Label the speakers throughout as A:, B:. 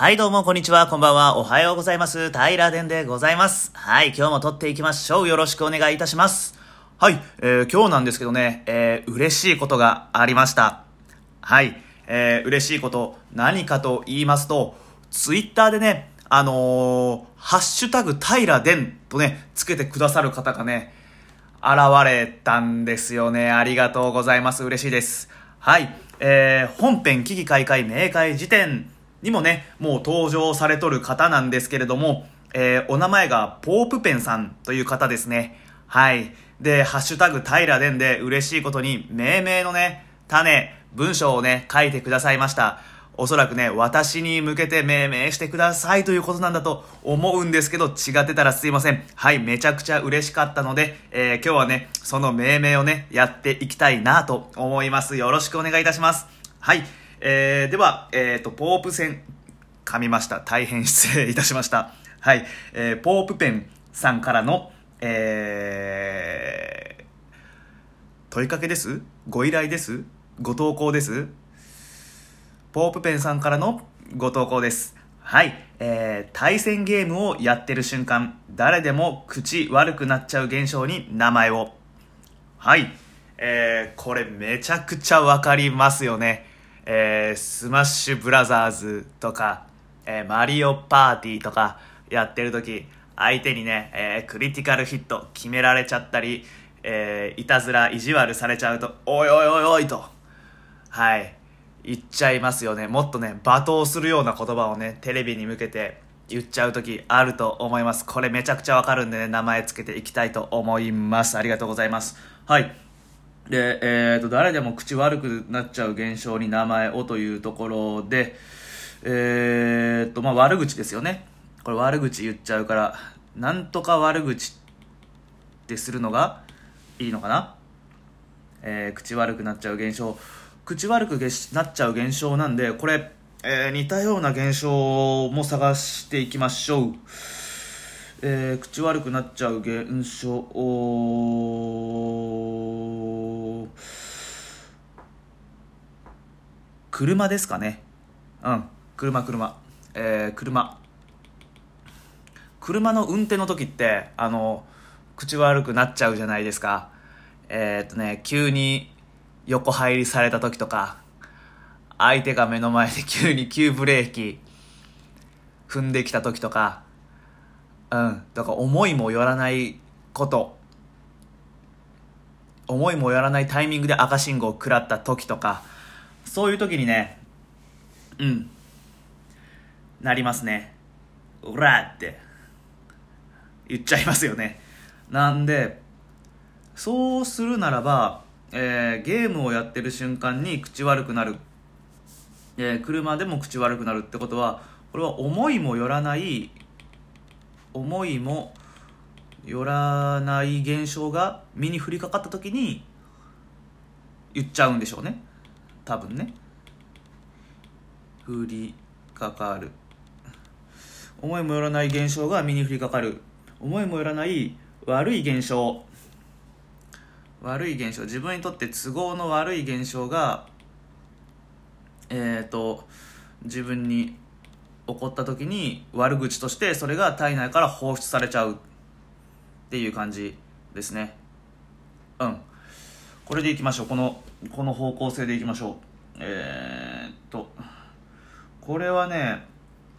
A: はい、どうも、こんにちは、こんばんは、おはようございます。平殿でございます。はい、今日も撮っていきましょう。よろしくお願いいたします。はい、えー、今日なんですけどね、えー、嬉しいことがありました。はい、えー、嬉しいこと、何かと言いますと、ツイッターでね、あのー、ハッシュタグ、平殿とね、つけてくださる方がね、現れたんですよね。ありがとうございます。嬉しいです。はい。えー、本編、危機開会明快辞典にもね、もう登場されとる方なんですけれども、えー、お名前がポープペンさんという方ですね。はい。で、ハッシュタグ平殿で嬉しいことに、命名のね、種、文章をね、書いてくださいました。おそらくね、私に向けて命名してくださいということなんだと思うんですけど、違ってたらすいません。はい、めちゃくちゃ嬉しかったので、えー、今日はね、その命名をね、やっていきたいなと思います。よろしくお願いいたします。はい、えー、では、えっ、ー、と、ポープ戦、噛みました。大変失礼いたしました。はい、えー、ポープペンさんからの、えー、問いかけです？ご依頼です？ご投稿です？ポープペンさんからのご投稿です。はい。えー、対戦ゲームをやってる瞬間、誰でも口悪くなっちゃう現象に名前を。はい。えー、これめちゃくちゃわかりますよね。えー、スマッシュブラザーズとか、えー、マリオパーティーとかやってる時、相手にね、えー、クリティカルヒット決められちゃったり、えー、いたずら、意地悪されちゃうと、おいおいおいおいと。はい。言っちゃいますよね。もっとね、罵倒するような言葉をね、テレビに向けて言っちゃう時あると思います。これめちゃくちゃわかるんでね、名前つけていきたいと思います。ありがとうございます。はい。で、えーと、誰でも口悪くなっちゃう現象に名前をというところで、えーと、まあ、悪口ですよね。これ悪口言っちゃうから、なんとか悪口ってするのがいいのかな？えー、口悪くなっちゃう現象。口悪くなっちゃう現象なんでこれ、えー、似たような現象も探していきましょう、えー、口悪くなっちゃう現象車ですかね。うん車車。えー、車。車の運転の時ってあの口悪くなっちゃうじゃないですか。えー、っとね急に横入りされた時とか相手が目の前で急に急ブレーキ踏んできた時とか。うんだから思いもよらないこと。思いもよらないタイミングで赤信号を食らった時とかそういう時にねうん。なりますね。うらって。言っちゃいますよね。なんでそうするならばえー、ゲームをやってる瞬間に口悪くなる、えー、車でも口悪くなるってことはこれは思いもよらない思いもよらない現象が身に降りかかった時に言っちゃうんでしょうね。多分ね。降りかかる。思いもよらない現象が身に降りかかる。思いもよらない悪い現象。悪い現象。自分にとって都合の悪い現象がえっ、ー、と自分に起こった時に悪口としてそれが体内から放出されちゃう。っていう感じですねうんこれでいきましょうこのこの方向性でいきましょうえー、っとこれはね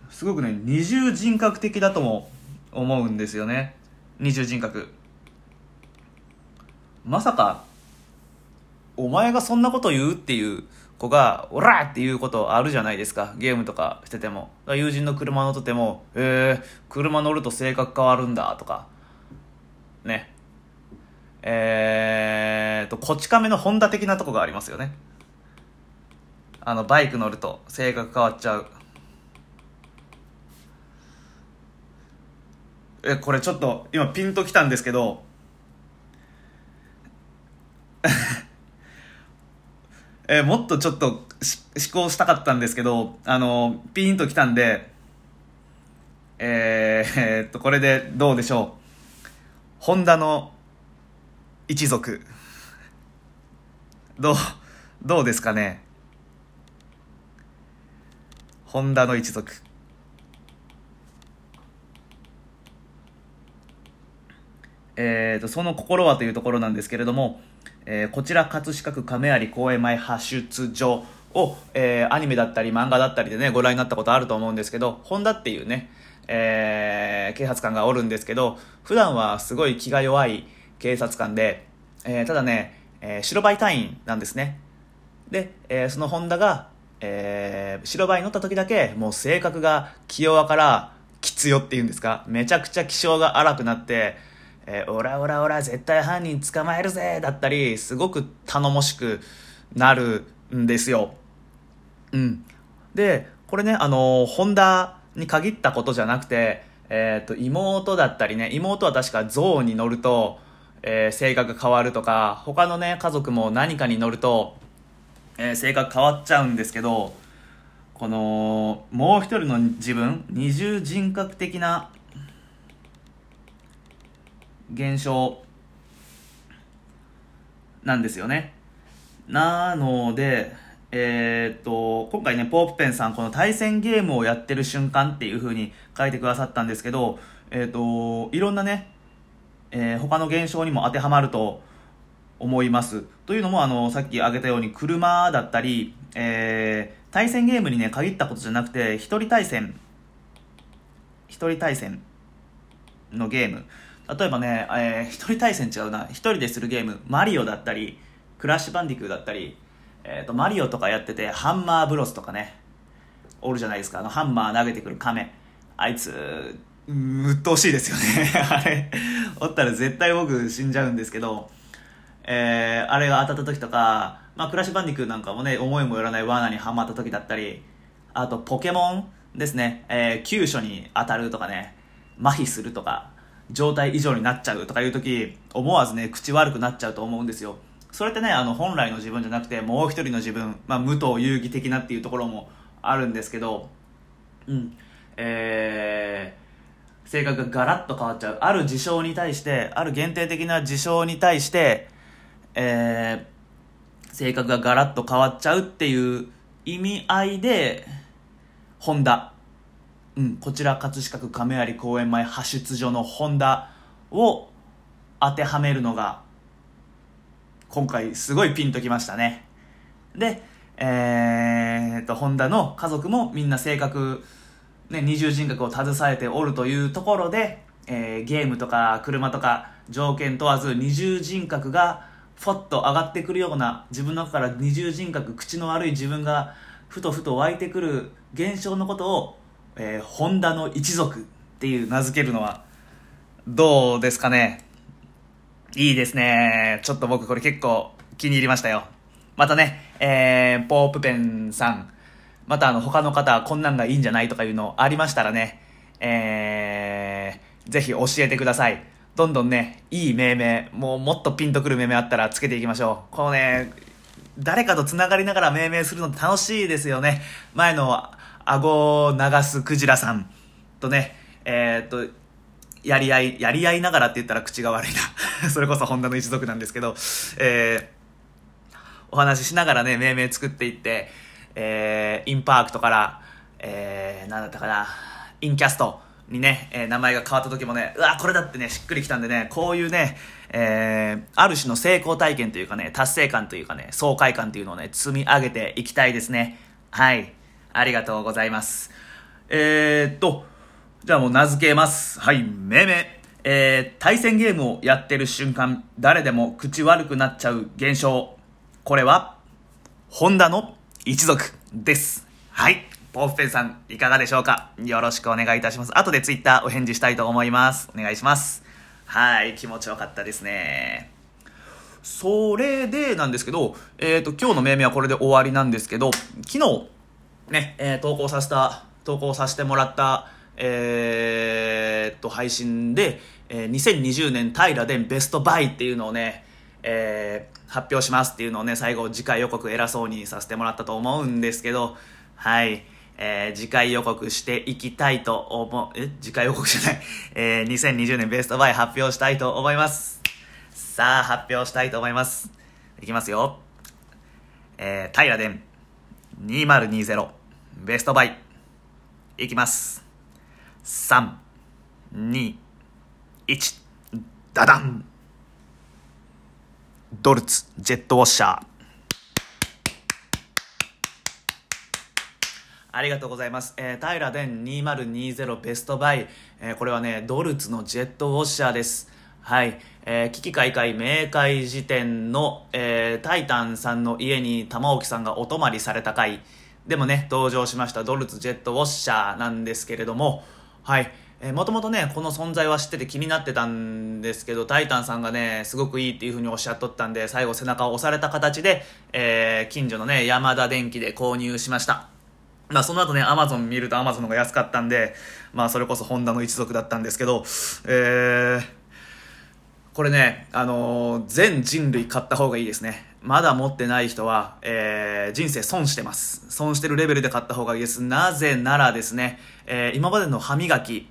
A: すごくね二重人格的だとも思うんですよね二重人格まさか、お前がそんなこと言うっていう子が、オラっていうことあるじゃないですか。ゲームとかしてても。友人の車乗ってても、えー、車乗ると性格変わるんだとか。ね。えーと、こち亀のホンダ的なとこがありますよね。あの、バイク乗ると性格変わっちゃう。え、これちょっと、今ピンときたんですけど、え、もっとちょっと思考したかったんですけど、あの、ピンときたんで、えー、えー、っと、これでどうでしょう。ホンダの一族。どう、どうですかね？ホンダの一族。えーと、とその心はというところなんですけれども、えー、こちら葛飾区亀有公園前派出所を、えー、アニメだったり漫画だったりでねご覧になったことあると思うんですけど本田っていうねえー、警察官がおるんですけど、普段はすごい気が弱い警察官で、えー、ただね、えー、白バイ隊員なんですね。で、えー、その本田が、えー、白バイに乗った時だけ、もう性格が気弱から、きつよっていうんですか、めちゃくちゃ気性が荒くなって、えー、オラオラオラ絶対犯人捕まえるぜだったり、すごく頼もしくなるんですよ。うん。で、これね、あのー、ホンダに限ったことじゃなくて、えっ、ー、と、妹だったりね、妹は確か象に乗ると、えー、性格変わるとか、他のね、家族も何かに乗ると、えー、性格変わっちゃうんですけど、この、もう一人の自分、二重人格的な現象なんですよね。なので、えー、っと、今回ね、ポープペンさん、この対戦ゲームをやってる瞬間っていう風に書いてくださったんですけど、えー、っと、いろんなね、えー、他の現象にも当てはまると思います。というのも、あの、さっき挙げたように、車だったり、えー、対戦ゲームにね、限ったことじゃなくて、一人対戦、一人対戦のゲーム。例えばね、えー、一人対戦違うな。一人でするゲーム、マリオだったり、クラッシュバンディクーだったり、えっ、ー、と、マリオとかやってて、ハンマーブロスとかね、おるじゃないですか。あの、ハンマー投げてくる亀。あいつ、うっとうしいですよね。あれ、おったら絶対僕死んじゃうんですけど、えー、あれが当たった時とか、まあ、クラッシュバンディクーなんかもね、思いもよらない罠にはまった時だったり、あと、ポケモンですね、えー、急所に当たるとかね、麻痺するとか、状態以上になっちゃうとかいう時、思わずね、口悪くなっちゃうと思うんですよ。それってねあの本来の自分じゃなくてもう一人の自分、まあ、武藤遊戯的なっていうところもあるんですけどうん。えー、性格がガラッと変わっちゃう。ある事象に対してある限定的な事象に対してえー、性格がガラッと変わっちゃうっていう意味合いでホンダうん、こちら葛飾区亀有公園前派出所のホンダを当てはめるのが今回すごいピンときましたね。で、えー、と、ホンダの家族もみんな性格、ね、二重人格を携えておるというところで、えー、ゲームとか車とか条件問わず二重人格がふわっと上がってくるような自分の中から二重人格口の悪い自分がふとふと湧いてくる現象のことを、えー、ホンダの一族っていう名付けるのはどうですかねいいですね。ちょっと僕これ結構気に入りましたよ。またね、えー、ポープペンさん、またあの他の方こんなんがいいんじゃないとかいうのありましたらね、えー、ぜひ教えてください。どんどんね、いい命名、もうもっとピンとくる命名あったらつけていきましょう。このね、誰かと繋がりながら命名するの楽しいですよね。前の顎を流すクジラさんとね、えー、っと、やり合い、やり合いながらって言ったら口が悪いな それこそ本田の一族なんですけど、えー、お話ししながらね、命名作っていって、えー、インパークトから、えー、なんだったかな、インキャストにね、えー、名前が変わった時もね、うわ、これだってね、しっくりきたんでね、こういうね、えー、ある種の成功体験というかね、達成感というかね、爽快感というのをね、積み上げていきたいですね。はい。ありがとうございます。えー、っと、じゃあもう名付けます。はい、命名。えー、対戦ゲームをやってる瞬間、誰でも口悪くなっちゃう現象。これは、ホンダの一族です。はい。ポーフペンさん、いかがでしょうか？よろしくお願いいたします。後でツイッターお返事したいと思います。お願いします。はい、気持ちよかったですね。それでなんですけど、えっ、ー、と、今日の命名はこれで終わりなんですけど、昨日、ね、えー、投稿させた、投稿させてもらった、えー、っと、配信で、えー、2020年平殿ベストバイっていうのをね、えー、発表しますっていうのをね、最後次回予告偉そうにさせてもらったと思うんですけど、はい。えー、次回予告していきたいと思う、え？次回予告じゃない。えー、2020年ベストバイ発表したいと思います。さあ、発表したいと思います。いきますよ。えー、平殿2020ベストバイ。いきます。3、2、1、ダダンドルツジェットウォッシャーありがとうございます。えー、平電2020ベストバイ。えー、これはね、ドルツのジェットウォッシャーです。はい。えー、危機開会明快時点の、えー、タイタンさんの家に玉置さんがお泊まりされた回でもね、登場しましたドルツジェットウォッシャーなんですけれども、はい。えー、もともとね、この存在は知ってて気になってたんですけど、タイタンさんがね、すごくいいっていうふうにおっしゃっとったんで、最後背中を押された形で、えー、近所のね、山田電機で購入しました。まあその後ね、アマゾン見るとアマゾンの方が安かったんで、まあそれこそホンダの一族だったんですけど、えー、これね、あのー全人類買った方がいいですね。まだ持ってない人は、えー人生損してます。損してるレベルで買った方がいいです。なぜならですね、えー今までの歯磨き、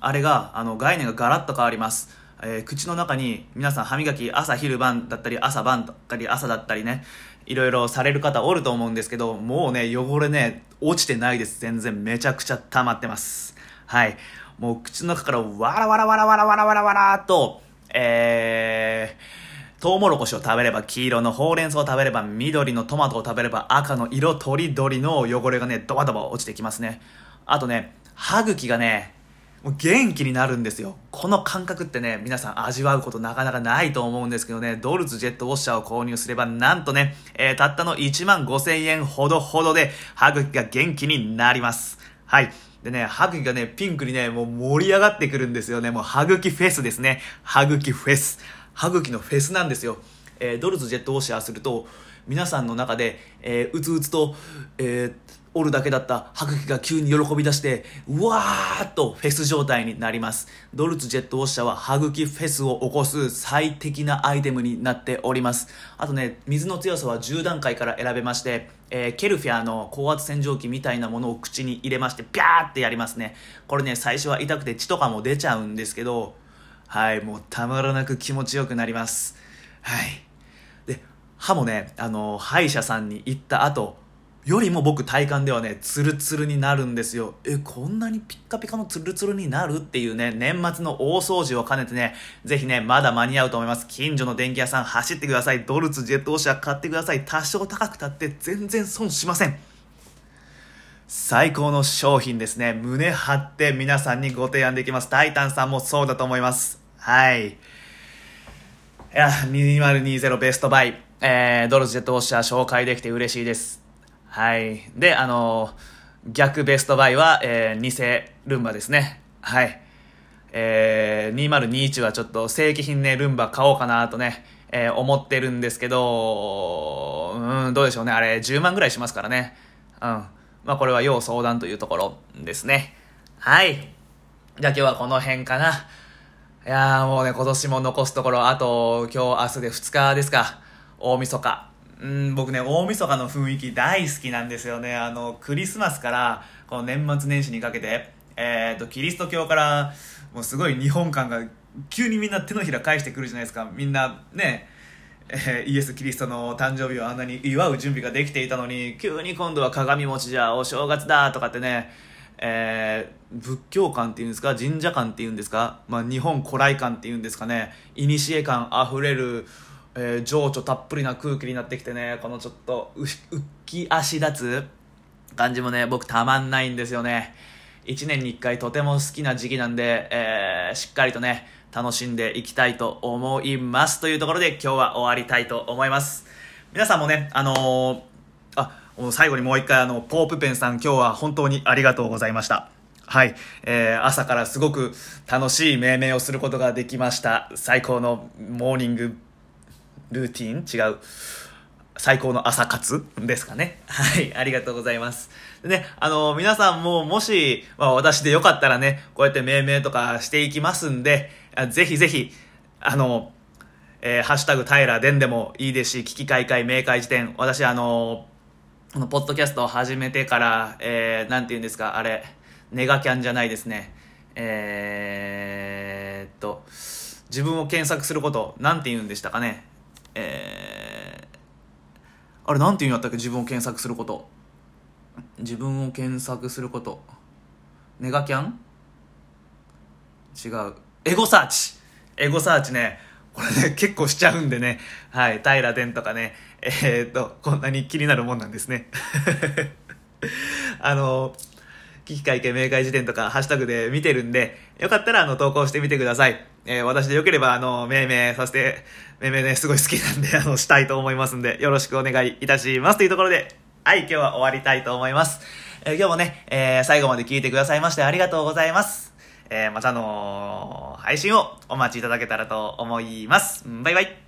A: あれが、あの、概念がガラッと変わります。えー口の中に皆さん歯磨き朝昼晩だったり朝晩だったり朝だったりねいろいろされる方おると思うんですけどもうね汚れね落ちてないです全然めちゃくちゃ溜まってますはいもう口の中からわらわらわらわらわらわらわらとえートウモロコシを食べれば黄色のほうれん草を食べれば緑のトマトを食べれば赤の色とりどりの汚れがねドバドバ落ちてきますね。あとね歯茎がねもう元気になるんですよ。この感覚ってね皆さん味わうことなかなかないと思うんですけどね。ドルツジェットウォッシャーを購入すればなんとね、えーたったの1万5000円ほどほどで歯茎が元気になります。はい。でね、歯茎がね、ピンクにね、もう盛り上がってくるんですよね。もう歯茎フェスですね。歯茎フェス。歯茎のフェスなんですよ。えードルツジェットウォッシャーすると、皆さんの中で、えーうつうつと、えーおるだけだった歯茎が急に喜び出して、うわーっとフェス状態になります。ドルツジェットウォッシャーは歯茎フェスを起こす最適なアイテムになっております。あとね、水の強さは10段階から選べまして、えーケルフィアの高圧洗浄機みたいなものを口に入れまして、ピャーってやりますね。これね、最初は痛くて血とかも出ちゃうんですけど、はい、もうたまらなく気持ちよくなります。はい。で、歯もね、あの、歯医者さんに行った後、よりも僕体感ではね、ツルツルになるんですよ。え、こんなにピッカピカのツルツルになるっていうね、年末の大掃除を兼ねてね、ぜひね、まだ間に合うと思います。近所の電気屋さん走ってください。ドルツジェットウォッシャー買ってください。多少高くたって全然損しません。最高の商品ですね。胸張って皆さんにご提案できます。タイタンさんもそうだと思います。はい。いや、2020ベストバイ、えー、ドルズジェットウォッシャー紹介できて嬉しいです。はい。で、あのー逆ベストバイは、えー、偽ルンバですね。はい。えー、2021はちょっと正規品ね、ルンバ買おうかなとね、えー思ってるんですけど、うん、どうでしょうね。あれ、10万ぐらいしますからね。うん。まあ、これは要相談というところですね。はい。じゃあ今日はこの辺かな。いやーもうね、今年も残すところ、あと、今日、明日で2日ですか。大晦日。うん、僕ね、大晦日の雰囲気大好きなんですよね。あの、クリスマスから、この年末年始にかけて、えっ、と、キリスト教から、もうすごい日本感が、急にみんな手のひら返してくるじゃないですか。みんな、ね、えーイエス・キリストの誕生日をあんなに祝う準備ができていたのに急に今度は鏡餅じゃお正月だとかってね、えー仏教観っていうんですか神社観っていうんですか、まあ、日本古来観っていうんですかね古感あふれる、えー情緒たっぷりな空気になってきてねこのちょっと浮き足立つ感じもね僕たまんないんですよね。1年に1回とても好きな時期なんで、えーしっかりとね楽しんでいきたいと思います。というところで今日は終わりたいと思います。皆さんもねあのーあもう最後にもう一回あのポープペンさん今日は本当にありがとうございました。はい、えー朝からすごく楽しい命名をすることができました。最高のモーニングルーティン？違う最高の朝活ですかね。はい、ありがとうございます。でね、あの、皆さんももし、まあ私でよかったらね、こうやって命名とかしていきますんで、あぜひぜひ、あの、えーハッシュタグ平殿でもいいですし、危機開会明快辞典、私あの、このポッドキャストを始めてから、えー、なんて言うんですか、あれ、ネガキャンじゃないですね。えーっと、自分を検索すること、なんて言うんでしたかね。えー、あれなんて言うんやったっけ？自分を検索すること。自分を検索すること。ネガキャン？違う。エゴサーチ。エゴサーチね、これね、結構しちゃうんでね、はい、平殿とかね、えー、っと、こんなに気になるもんなんですね。あの、危機会見明快辞典とかハッシュタグで見てるんで、よかったらあの投稿してみてください。えー、私でよければあの、命名させて、命名ね、すごい好きなんで、あの、したいと思いますんで、よろしくお願いいたします。というところで、はい、今日は終わりたいと思います。えー、今日もね、えー、最後まで聞いてくださいましてありがとうございます。え、またの配信をお待ちいただけたらと思います。バイバイ。